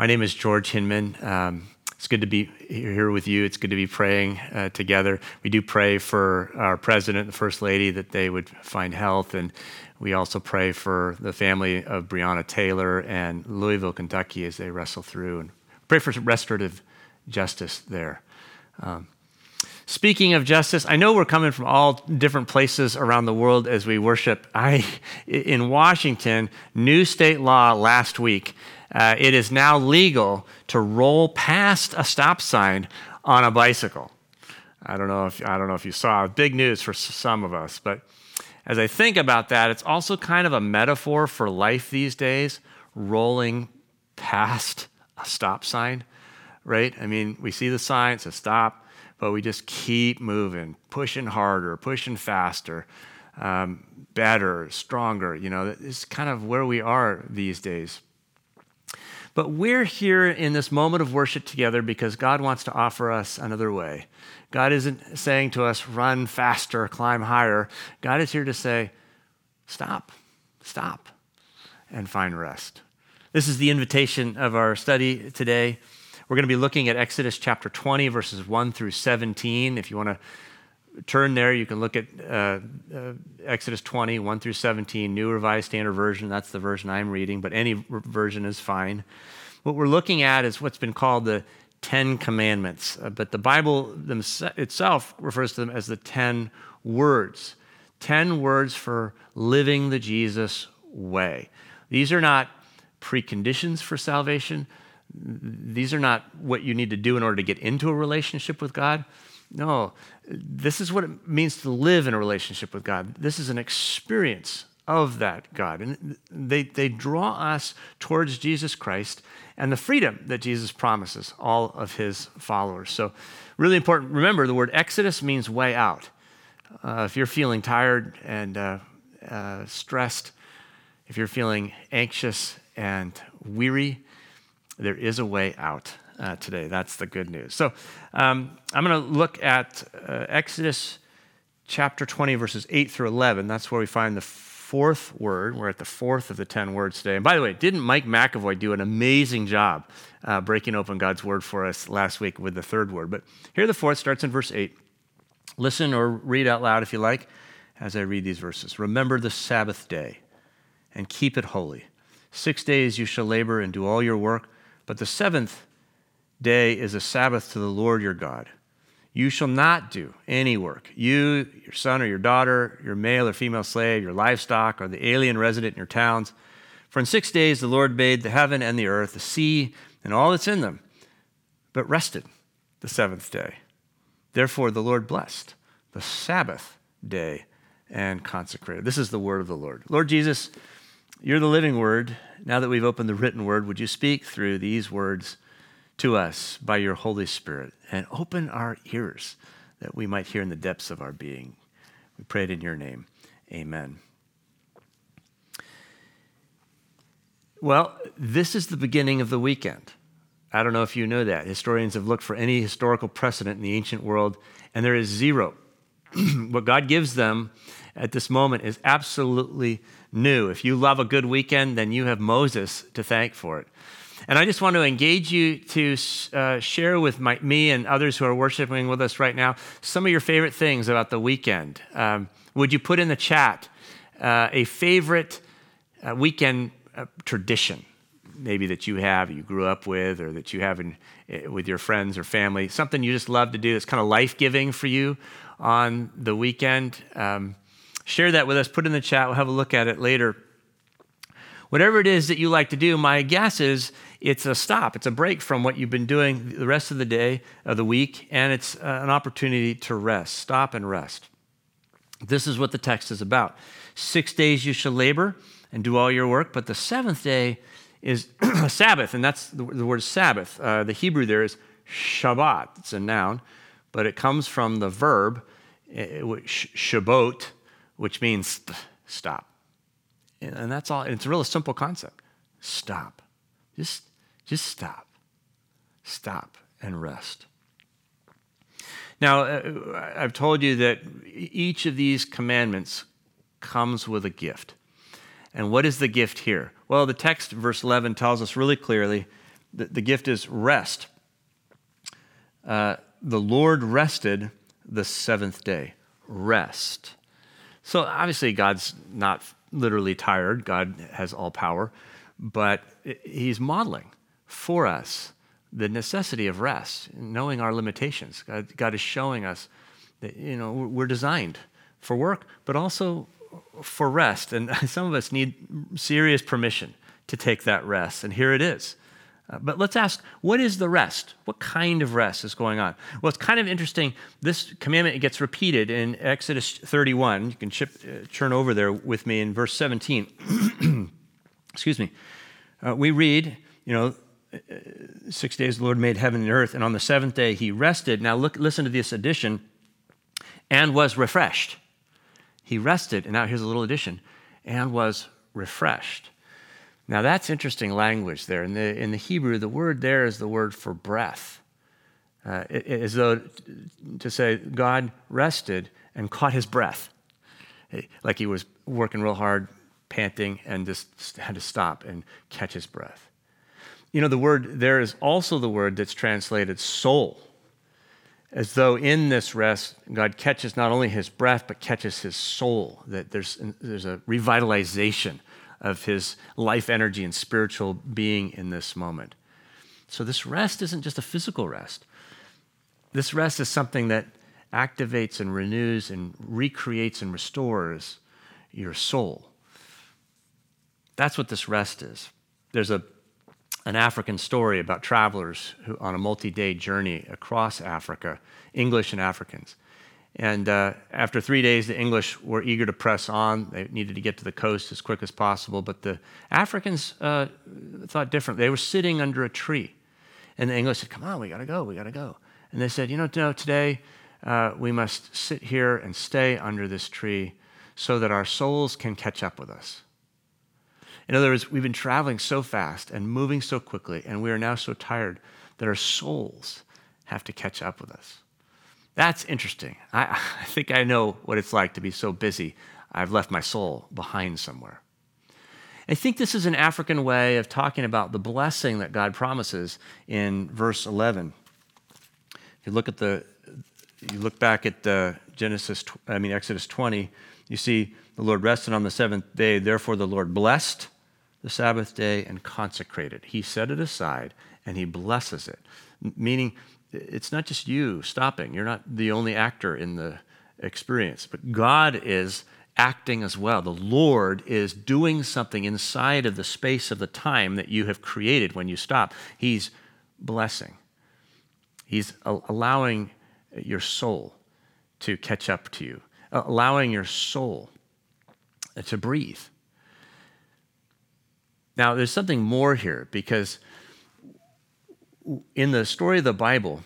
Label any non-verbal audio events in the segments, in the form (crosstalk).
My name is George Hinman. Um, it's good to be here with you. It's good to be praying uh, together. We do pray for our president and first lady that they would find health, and we also pray for the family of Breonna Taylor and Louisville, Kentucky, as they wrestle through, and pray for restorative justice there. Um, Speaking of justice, I know we're coming from all different places around the world as we worship. I, in Washington, new state law last week, uh, it is now legal to roll past a stop sign on a bicycle. I don't know if I don't know if you saw big news for some of us, but as I think about that, it's also kind of a metaphor for life these days, rolling past a stop sign, right? I mean, we see the sign, it says stop but we just keep moving, pushing harder, pushing faster, um, better, stronger. You know, it's kind of where we are these days. But we're here in this moment of worship together because God wants to offer us another way. God isn't saying to us, run faster, climb higher. God is here to say, stop, stop, and find rest. This is the invitation of our study today. We're going to be looking at Exodus chapter 20, verses 1 through 17. If you want to turn there, you can look at uh, uh, Exodus 20, 1 through 17, New Revised Standard Version. That's the version I'm reading, but any version is fine. What we're looking at is what's been called the Ten Commandments, uh, but the Bible itself refers to them as the Ten Words. Ten words for living the Jesus way. These are not preconditions for salvation, these are not what you need to do in order to get into a relationship with God. No, this is what it means to live in a relationship with God. This is an experience of that God. And they, they draw us towards Jesus Christ and the freedom that Jesus promises all of his followers. So, really important. Remember, the word Exodus means way out. Uh, if you're feeling tired and uh, uh, stressed, if you're feeling anxious and weary, there is a way out uh, today. That's the good news. So um, I'm going to look at uh, Exodus chapter 20, verses 8 through 11. That's where we find the fourth word. We're at the fourth of the 10 words today. And by the way, didn't Mike McAvoy do an amazing job uh, breaking open God's word for us last week with the third word? But here the fourth starts in verse 8. Listen or read out loud if you like as I read these verses. Remember the Sabbath day and keep it holy. Six days you shall labor and do all your work but the seventh day is a Sabbath to the Lord your God. You shall not do any work, you, your son or your daughter, your male or female slave, your livestock, or the alien resident in your towns. For in six days the Lord made the heaven and the earth, the sea, and all that's in them, but rested the seventh day. Therefore the Lord blessed the Sabbath day and consecrated. This is the word of the Lord. Lord Jesus, you're the living word. Now that we've opened the written word, would you speak through these words to us by your Holy Spirit and open our ears that we might hear in the depths of our being? We pray it in your name. Amen. Well, this is the beginning of the weekend. I don't know if you know that. Historians have looked for any historical precedent in the ancient world, and there is zero. (clears throat) what God gives them at this moment is absolutely new. If you love a good weekend, then you have Moses to thank for it. And I just want to engage you to uh, share with my, me and others who are worshiping with us right now some of your favorite things about the weekend. Um, would you put in the chat uh, a favorite uh, weekend uh, tradition, maybe that you have, you grew up with, or that you have in, eh, with your friends or family, something you just love to do that's kind of life giving for you on the weekend? Um, share that with us, put in the chat, we'll have a look at it later. Whatever it is that you like to do, my guess is it's a stop, it's a break from what you've been doing the rest of the day, of the week, and it's uh, an opportunity to rest. Stop and rest. This is what the text is about. Six days you shall labor and do all your work, but the seventh day is (clears throat) a Sabbath, and that's the, the word Sabbath. Uh, the Hebrew there is Shabbat. It's a noun, but it comes from the verb uh, Shabbat, which means stop. And that's all. It's a really simple concept. Stop. Just, just stop. Stop and rest. Now, uh, I've told you that each of these commandments comes with a gift. And what is the gift here? Well, the text, verse 11, tells us really clearly that the gift is rest. Uh, the Lord rested the seventh day. Rest. So obviously, God's not literally tired, God has all power, but He's modeling for us the necessity of rest, knowing our limitations. God, God is showing us that you know we're designed for work, but also for rest. And (laughs) some of us need serious permission to take that rest. And here it is. Uh, but let's ask, what is the rest? What kind of rest is going on? Well, it's kind of interesting. This commandment gets repeated in Exodus 31. You can chip, uh, turn over there with me in verse 17. (clears throat) Excuse me. Uh, we read, you know, six days the Lord made heaven and earth, and on the seventh day he rested. Now look, listen to this addition, and was refreshed. He rested, and now here's a little addition, and was refreshed. Now that's interesting language there. In the, in the Hebrew, the word there is the word for breath. Uh, as though to say God rested and caught his breath, like he was working real hard, panting, and just had to stop and catch his breath. You know, the word there is also the word that's translated soul as though in this rest, God catches not only his breath, but catches his soul, that there's, there's a revitalization of his life energy and spiritual being in this moment. So, this rest isn't just a physical rest. This rest is something that activates and renews and recreates and restores your soul. That's what this rest is. There's a an African story about travelers who, on a multi day journey across Africa, English and Africans. And uh, after three days, the English were eager to press on. They needed to get to the coast as quick as possible. But the Africans uh, thought differently. They were sitting under a tree. And the English said, Come on, we got to go, we got to go. And they said, You know, no, today uh, we must sit here and stay under this tree so that our souls can catch up with us. In other words, we've been traveling so fast and moving so quickly, and we are now so tired that our souls have to catch up with us. That's interesting. I, (laughs) I think I know what it's like to be so busy, I've left my soul behind somewhere. I think this is an African way of talking about the blessing that God promises in verse 11. If you look at the, you look back at the Genesis, I mean Exodus 20, you see the Lord rested on the seventh day. Therefore, the Lord blessed the Sabbath day and consecrate it. He set it aside and he blesses it, meaning it's not just you stopping. You're not the only actor in the experience, but God is acting as well. The Lord is doing something inside of the space of the time that you have created when you stop. He's blessing, He's allowing your soul to catch up to you, allowing your soul to breathe. Now, there's something more here because in the story of the Bible,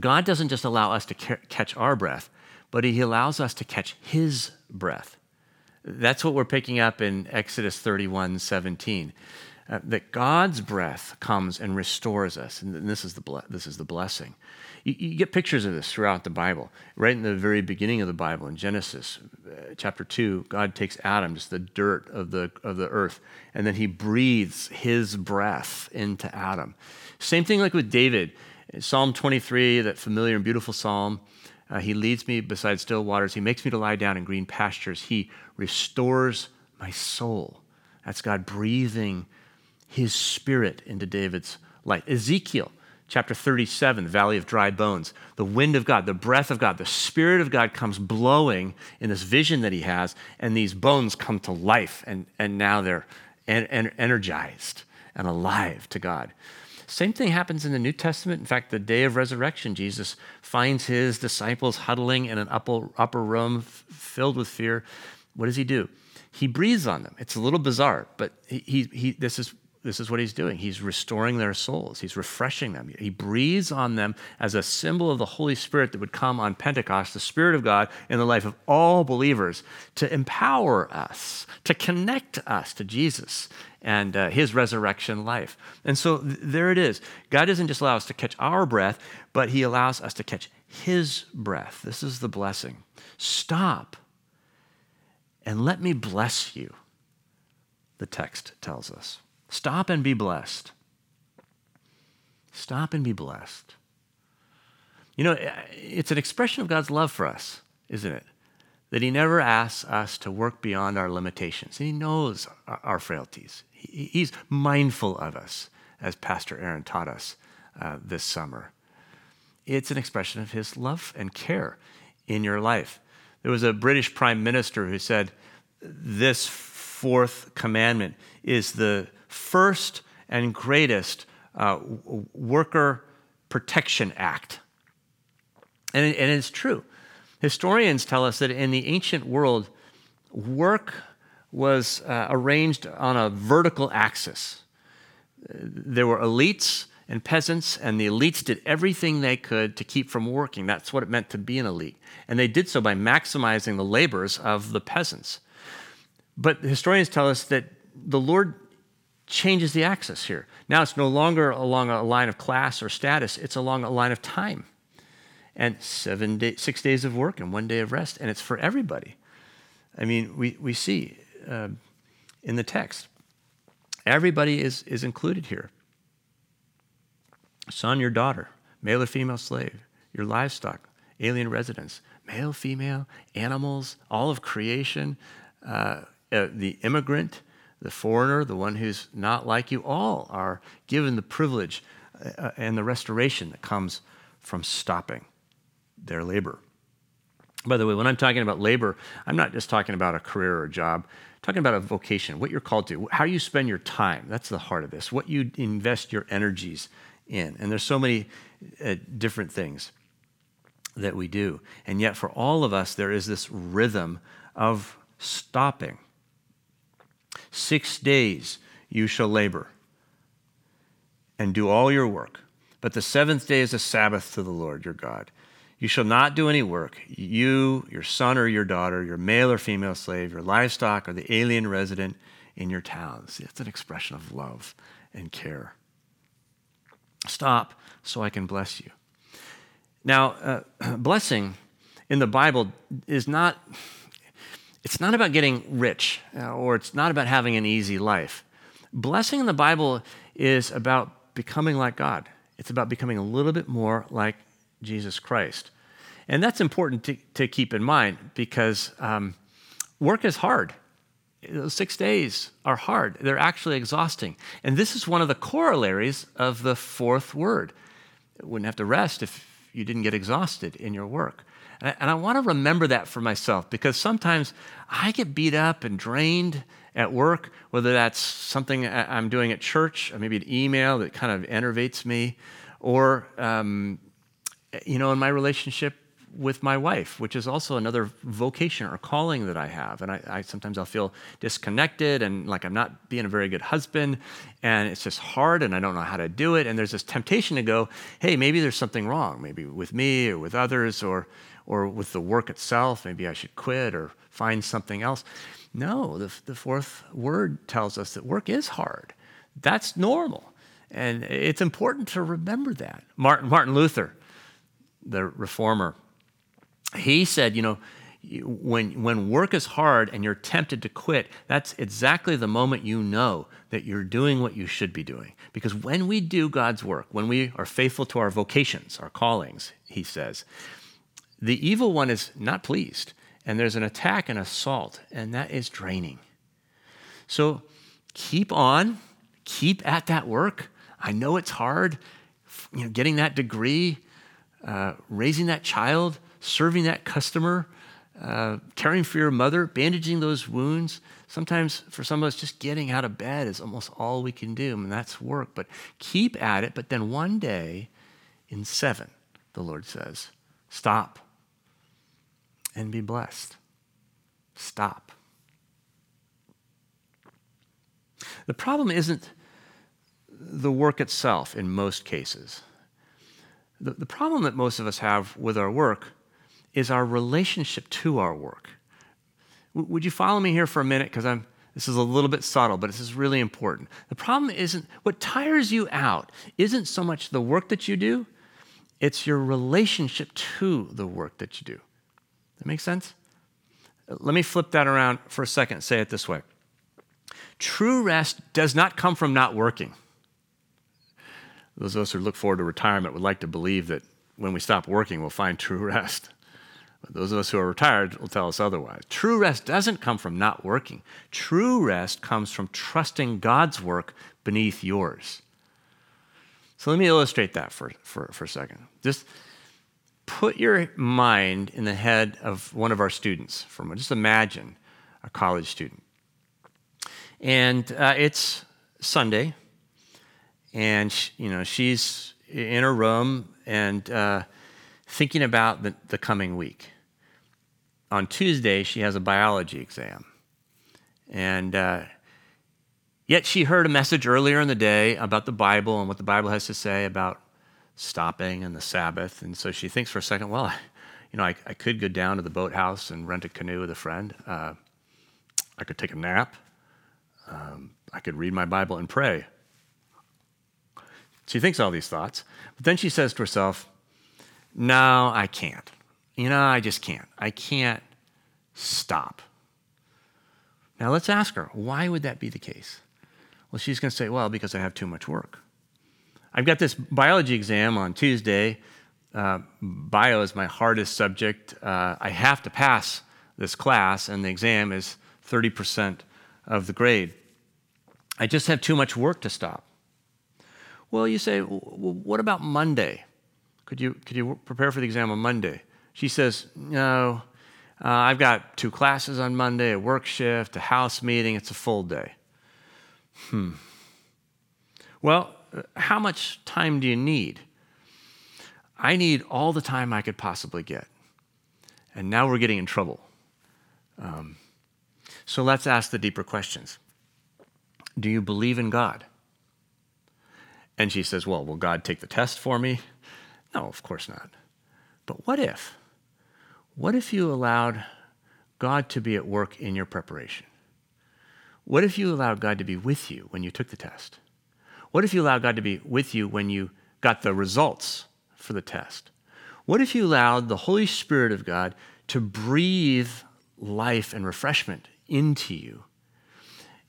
God doesn't just allow us to catch our breath, but He allows us to catch His breath. That's what we're picking up in Exodus 31 17. Uh, that God's breath comes and restores us. And this is the, ble- this is the blessing. You, you, get pictures of this throughout the Bible. Right in the very beginning of the Bible, in Genesis uh, chapter 2, God takes Adam, just the dirt of the, of the earth, and then he breathes his breath into Adam. Same thing like with David. Psalm 23, that familiar and beautiful psalm. Uh, he leads me beside still waters. He makes me to lie down in green pastures. He restores my soul. That's God breathing his spirit into David's life. Ezekiel chapter 37, the Valley of Dry Bones. The wind of God, the breath of God, the Spirit of God comes blowing in this vision that he has, and these bones come to life, and, and now they're en- en- energized and alive to God. Same thing happens in the New Testament. In fact, the day of resurrection, Jesus finds his disciples huddling in an upper, upper room f- filled with fear. What does he do? He breathes on them. It's a little bizarre, but he, he, he this is this is what he's doing. He's restoring their souls, he's refreshing them. He breathes on them as a symbol of the Holy Spirit that would come on Pentecost, the Spirit of God in the life of all believers to empower us, to connect us to Jesus and uh, his resurrection life. And so th- there it is. God doesn't just allow us to catch our breath, but he allows us to catch his breath. This is the blessing. Stop and let me bless you, the text tells us. Stop and be blessed. Stop and be blessed. You know, it's an expression of God's love for us, isn't it? That He never asks us to work beyond our limitations. He knows our frailties. He's mindful of us, as Pastor Aaron taught us uh, this summer. It's an expression of His love and care in your life. There was a British prime minister who said, This fourth commandment is the first and greatest uh, worker protection act and, it, and it's true. Historians tell us that in the ancient world, work was uh, arranged on a vertical axis. There were elites and peasants, and the elites did everything they could to keep from working. That's what it meant to be an elite. And they did so by maximizing the labors of the peasants. But historians tell us that the Lord changes the axis here. Now it's no longer along a line of class or status, it's along a line of time and seven day, six days of work and one day of rest, and it's for everybody. I mean, we, we see uh, in the text, everybody is, is included here. Son, your daughter, male or female slave, your livestock, alien residents, male, female, animals, all of creation, uh, uh, the immigrant, the foreigner, the one who's not like you, all are given the privilege uh, and the restoration that comes from stopping their labor. By the way, when I'm talking about labor, I'm not just talking about a career or a job. I'm talking about a vocation, what you're called to, how you spend your time. That's the heart of this. What you invest your energies in. And there's so many uh, different things that we do. And yet for all of us there is this rhythm of stopping. 6 days you shall labor and do all your work. But the seventh day is a Sabbath to the Lord your God. You shall not do any work, you, your son or your daughter, your male or female slave, your livestock, or the alien resident in your towns. It's an expression of love and care. Stop so I can bless you. Now, uh, (clears throat) blessing in the Bible is not, it's not about getting rich uh, or it's not about having an easy life. Blessing in the Bible is about becoming like God. It's about becoming a little bit more like Jesus Christ. And that's important to, to keep in mind because um, work is hard. Those six days are hard, they're actually exhausting. And this is one of the corollaries of the fourth word. You wouldn't have to rest if you didn't get exhausted in your work. And I, and I want to remember that for myself because sometimes I get beat up and drained at work, whether that's something I'm doing at church, or maybe an email that kind of enervates me, or um, you know, in my relationship with my wife, which is also another vocation or calling that I have. And I, I, sometimes I'll feel disconnected and like I'm not being a very good husband, and it's just hard, and I don't know how to do it. And there's this temptation to go, hey, maybe there's something wrong, maybe with me or with others or or with the work itself. Maybe I should quit or find something else. No, the, the fourth word tells us that work is hard. That's normal. And it's important to remember that. Martin, Martin Luther, the reformer, he said, you know, when, when work is hard and you're tempted to quit, that's exactly the moment you know that you're doing what you should be doing. Because when we do God's work, when we are faithful to our vocations, our callings, he says, the evil one is not pleased. And there's an attack and assault, and that is draining. So keep on, keep at that work. I know it's hard, you know, getting that degree, uh, raising that child, serving that customer, uh, caring for your mother, bandaging those wounds. Sometimes for some of us, just getting out of bed is almost all we can do, and that's work. But keep at it. But then one day in seven, the Lord says, stop and be blessed. Stop. The problem isn't the work itself in most cases. The, the problem that most of us have with our work is our relationship to our work. W- would you follow me here for a minute? Because I'm this is a little bit subtle, but this is really important. The problem isn't what tires you out isn't so much the work that you do, it's your relationship to the work that you do. That makes sense? Let me flip that around for a second say it this way. True rest does not come from not working. those of us who look forward to retirement would like to believe that when we stop working, we'll find true rest. But those of us who are retired will tell us otherwise. True rest doesn't come from not working, true rest comes from trusting God's work beneath yours. So let me illustrate that for, for, for a second. Just put your mind in the head of one of our students. From just imagine a college student, and uh, it's Sunday, and she, you know she's in her room and uh, thinking about the, the coming week. On Tuesday, she has a biology exam, and uh, yet she heard a message earlier in the day about the Bible and what the Bible has to say about stopping and the Sabbath. And so she thinks for a second, well, (laughs) you know, I, I could go down to the boathouse and rent a canoe with a friend. Uh, I could take a nap. Um, I could read my Bible and pray. She thinks all these thoughts, but then she says to herself, No, I can't. You know, I just can't. I can't stop. Now let's ask her, why would that be the case? Well, she's going to say, Well, because I have too much work. I've got this biology exam on Tuesday. Uh, bio is my hardest subject. Uh, I have to pass this class, and the exam is 30% of the grade. I just have too much work to stop. Well, you say, well, what about Monday? Could you, could you prepare for the exam on Monday? She says, no, uh, I've got two classes on Monday, a work shift, a house meeting, it's a full day. Hmm. Well, how much time do you need? I need all the time I could possibly get. And now we're getting in trouble. Um, so let's ask the deeper questions Do you believe in God? And she says, Well, will God take the test for me? No, of course not. But what if? What if you allowed God to be at work in your preparation? What if you allowed God to be with you when you took the test? What if you allowed God to be with you when you got the results for the test? What if you allowed the Holy Spirit of God to breathe life and refreshment into you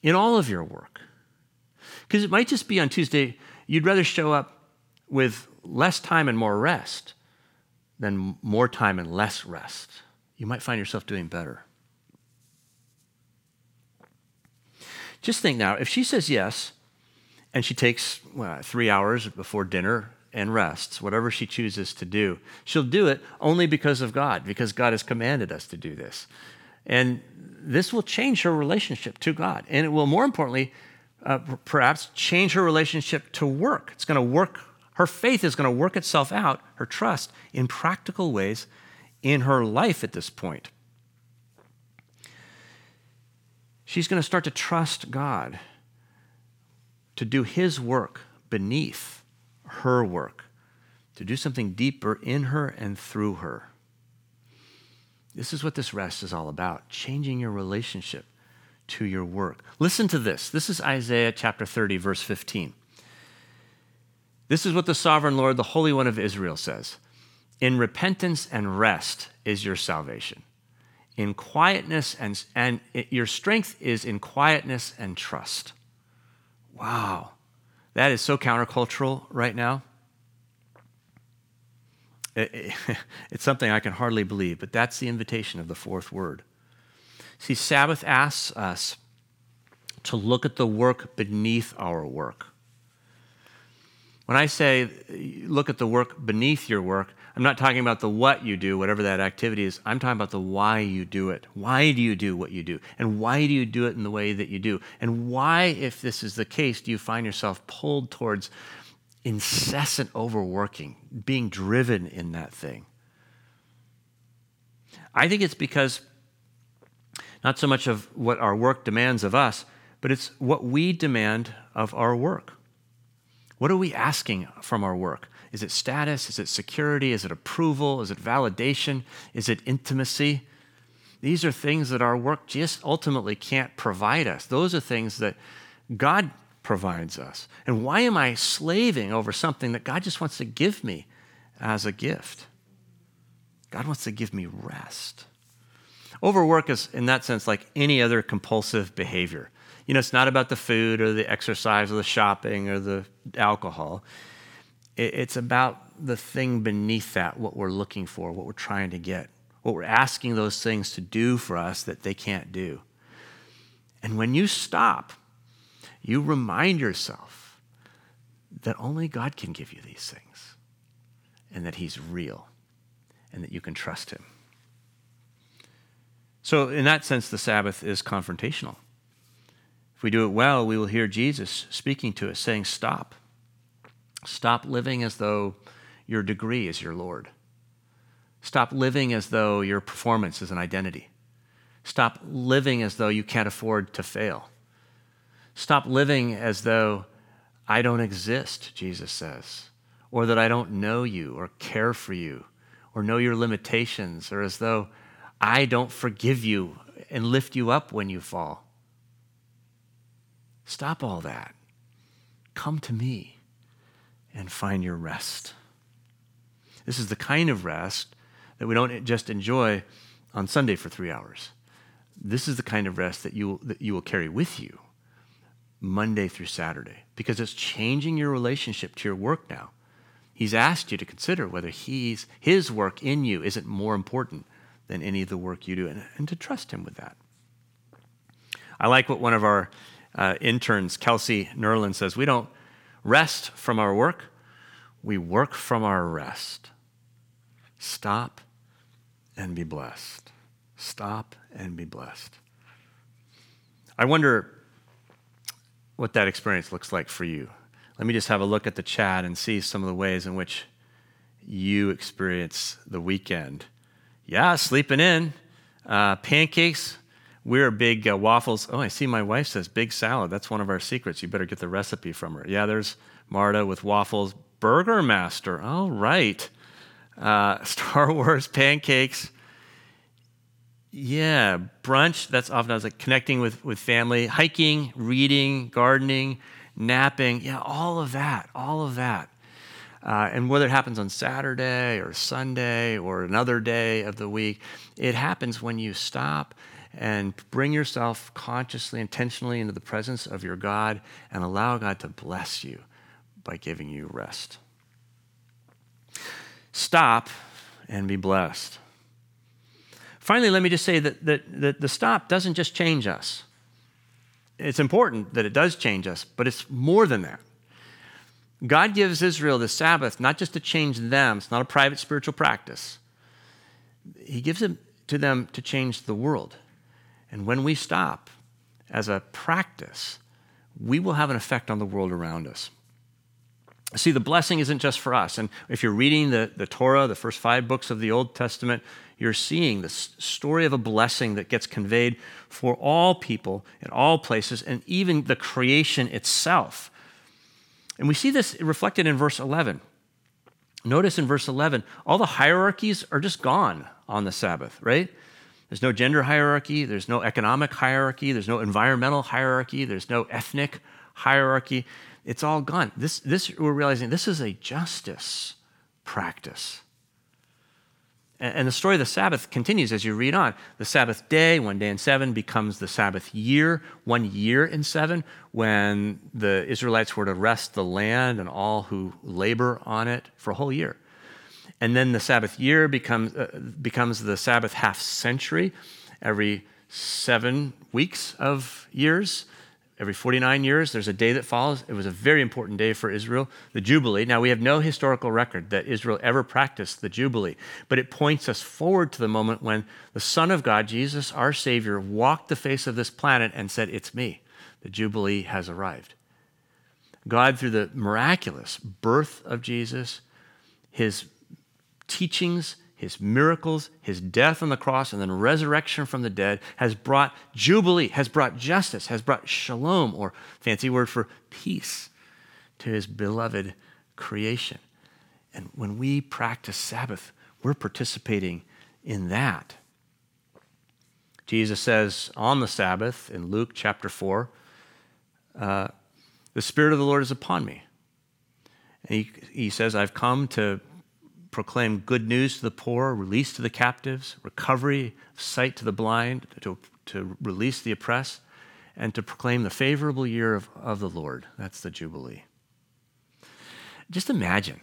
in all of your work? Because it might just be on Tuesday, you'd rather show up with less time and more rest than more time and less rest. You might find yourself doing better. Just think now, if she says yes, and she takes well, three hours before dinner and rests, whatever she chooses to do. She'll do it only because of God, because God has commanded us to do this. And this will change her relationship to God. And it will, more importantly, uh, perhaps change her relationship to work. It's going to work, her faith is going to work itself out, her trust, in practical ways in her life at this point. She's going to start to trust God to do His work beneath her work, to do something deeper in her and through her. This is what this rest is all about changing your relationship to your work. Listen to this. This is Isaiah chapter 30, verse 15. This is what the sovereign Lord, the Holy One of Israel, says In repentance and rest is your salvation. In quietness and, and it, your strength is in quietness and trust. Wow, that is so countercultural right now. It, it, (laughs) it's something I can hardly believe, but that's the invitation of the fourth word. See, Sabbath asks us to look at the work beneath our work. When I say look at the work beneath your work, I'm not talking about the what you do, whatever that activity is. I'm talking about the why you do it. Why do you do what you do? And why do you do it in the way that you do? And why, if this is the case, do you find yourself pulled towards incessant overworking, being driven in that thing? I think it's because not so much of what our work demands of us, but it's what we demand of our work. What are we asking from our work? Is it status? Is it security? Is it approval? Is it validation? Is it intimacy? These are things that our work just ultimately can't provide us. Those are things that God provides us. And why am I slaving over something that God just wants to give me as a gift? God wants to give me rest. Overwork is, in that sense, like any other compulsive behavior. You know, it's not about the food or the exercise or the shopping or the alcohol. It's about the thing beneath that, what we're looking for, what we're trying to get, what we're asking those things to do for us that they can't do. And when you stop, you remind yourself that only God can give you these things and that He's real and that you can trust Him. So, in that sense, the Sabbath is confrontational. If we do it well, we will hear Jesus speaking to us, saying, Stop. Stop living as though your degree is your Lord. Stop living as though your performance is an identity. Stop living as though you can't afford to fail. Stop living as though I don't exist, Jesus says, or that I don't know you or care for you or know your limitations, or as though I don't forgive you and lift you up when you fall. Stop all that. Come to me and find your rest. This is the kind of rest that we don't just enjoy on Sunday for three hours. This is the kind of rest that you, that you will carry with you Monday through Saturday because it's changing your relationship to your work now. He's asked you to consider whether he's, his work in you isn't more important than any of the work you do and, and to trust him with that. I like what one of our uh, interns, Kelsey Nerlin, says We don't rest from our work, we work from our rest. Stop and be blessed. Stop and be blessed. I wonder what that experience looks like for you. Let me just have a look at the chat and see some of the ways in which you experience the weekend. Yeah, sleeping in, uh, pancakes. We're big uh, waffles. Oh, I see my wife says big salad. That's one of our secrets. You better get the recipe from her. Yeah, there's Marta with waffles. Burger Master. All right. Uh, (laughs) Star Wars pancakes. Yeah, brunch. That's often I was like connecting with, with family, hiking, reading, gardening, napping. Yeah, all of that, all of that. Uh, and whether it happens on Saturday or Sunday or another day of the week, it happens when you stop and bring yourself consciously, intentionally into the presence of your God and allow God to bless you by giving you rest. Stop and be blessed. Finally, let me just say that, that, that the stop doesn't just change us. It's important that it does change us, but it's more than that. God gives Israel the Sabbath not just to change them, it's not a private spiritual practice. He gives it to them to change the world. And when we stop as a practice, we will have an effect on the world around us. See, the blessing isn't just for us. And if you're reading the, the Torah, the first five books of the Old Testament, you're seeing the story of a blessing that gets conveyed for all people in all places and even the creation itself. And we see this reflected in verse 11. Notice in verse 11, all the hierarchies are just gone on the Sabbath, right? There's no gender hierarchy, there's no economic hierarchy, there's no environmental hierarchy, there's no ethnic hierarchy. It's all gone. This, this we're realizing this is a justice practice. And the story of the Sabbath continues as you read on. The Sabbath day, one day in seven, becomes the Sabbath year, one year in seven, when the Israelites were to rest the land and all who labor on it for a whole year. And then the Sabbath year becomes, uh, becomes the Sabbath half century, every seven weeks of years. Every 49 years, there's a day that follows. It was a very important day for Israel, the Jubilee. Now, we have no historical record that Israel ever practiced the Jubilee, but it points us forward to the moment when the Son of God, Jesus, our Savior, walked the face of this planet and said, It's me. The Jubilee has arrived. God, through the miraculous birth of Jesus, his teachings, his miracles, his death on the cross, and then resurrection from the dead has brought jubilee, has brought justice, has brought shalom, or fancy word for peace, to his beloved creation. And when we practice Sabbath, we're participating in that. Jesus says on the Sabbath in Luke chapter 4, uh, the Spirit of the Lord is upon me. And he, he says, I've come to proclaim good news to the poor, release to the captives, recovery of sight to the blind, to, to release the oppressed, and to proclaim the favorable year of, of the Lord. That's the Jubilee. Just imagine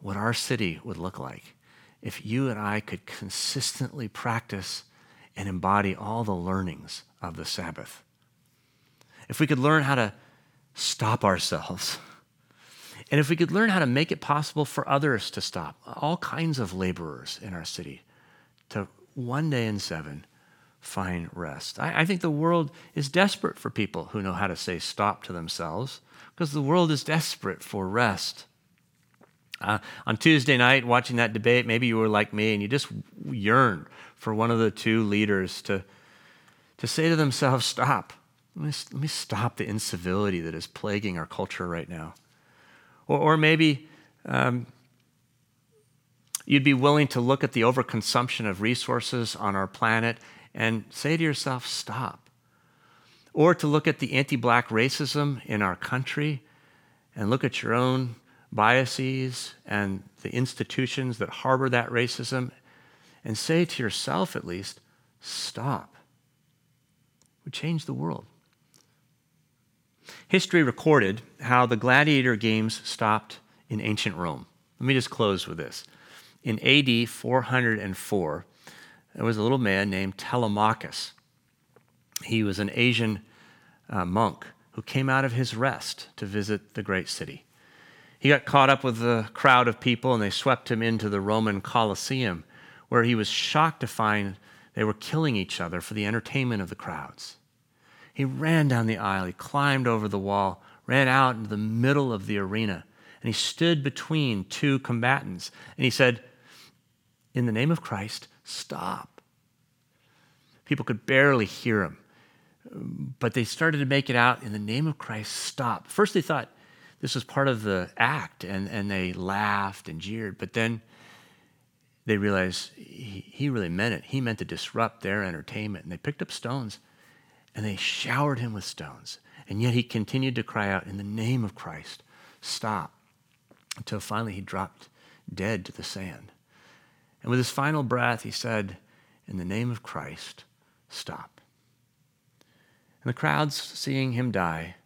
what our city would look like if you and I could consistently practice and embody all the learnings of the Sabbath. If we could learn how to stop ourselves, and if we could learn how to make it possible for others to stop, all kinds of laborers in our city, to one day in seven find rest. I, I, think the world is desperate for people who know how to say stop to themselves because the world is desperate for rest. Uh, on Tuesday night, watching that debate, maybe you were like me and you just yearned for one of the two leaders to, to say to themselves, Stop. Let me, let me stop the incivility that is plaguing our culture right now. Or, or maybe um, you'd be willing to look at the overconsumption of resources on our planet and say to yourself, Stop. Or to look at the anti black racism in our country and look at your own biases and the institutions that harbor that racism and say to yourself, at least, stop. We change the world. History recorded how the gladiator games stopped in ancient Rome. Let me just close with this. In AD 404, there was a little man named Telemachus. He was an Asian uh, monk who came out of his rest to visit the great city. He got caught up with the crowd of people and they swept him into the Roman Colosseum, where he was shocked to find they were killing each other for the entertainment of the crowds. He ran down the aisle, he climbed over the wall, ran out into the middle of the arena, and he stood between two combatants. And he said, In the name of Christ, stop. People could barely hear him, but they started to make it out in the name of Christ, stop. First, they thought, this was part of the act, and, and they laughed and jeered. But then they realized he, he really meant it. He meant to disrupt their entertainment. And they picked up stones and they showered him with stones. And yet he continued to cry out, In the name of Christ, stop. Until finally he dropped dead to the sand. And with his final breath, he said, In the name of Christ, stop. And the crowds, seeing him die,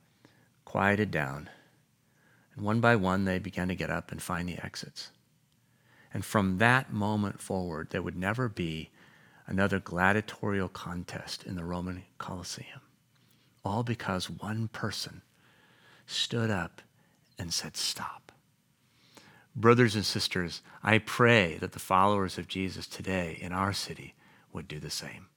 quieted down and one by one, they began to get up and find the exits. And from that moment forward, there would never be another gladiatorial contest in the Roman Colosseum. All because one person stood up and said, Stop. Brothers and sisters, I pray that the followers of Jesus today in our city would do the same.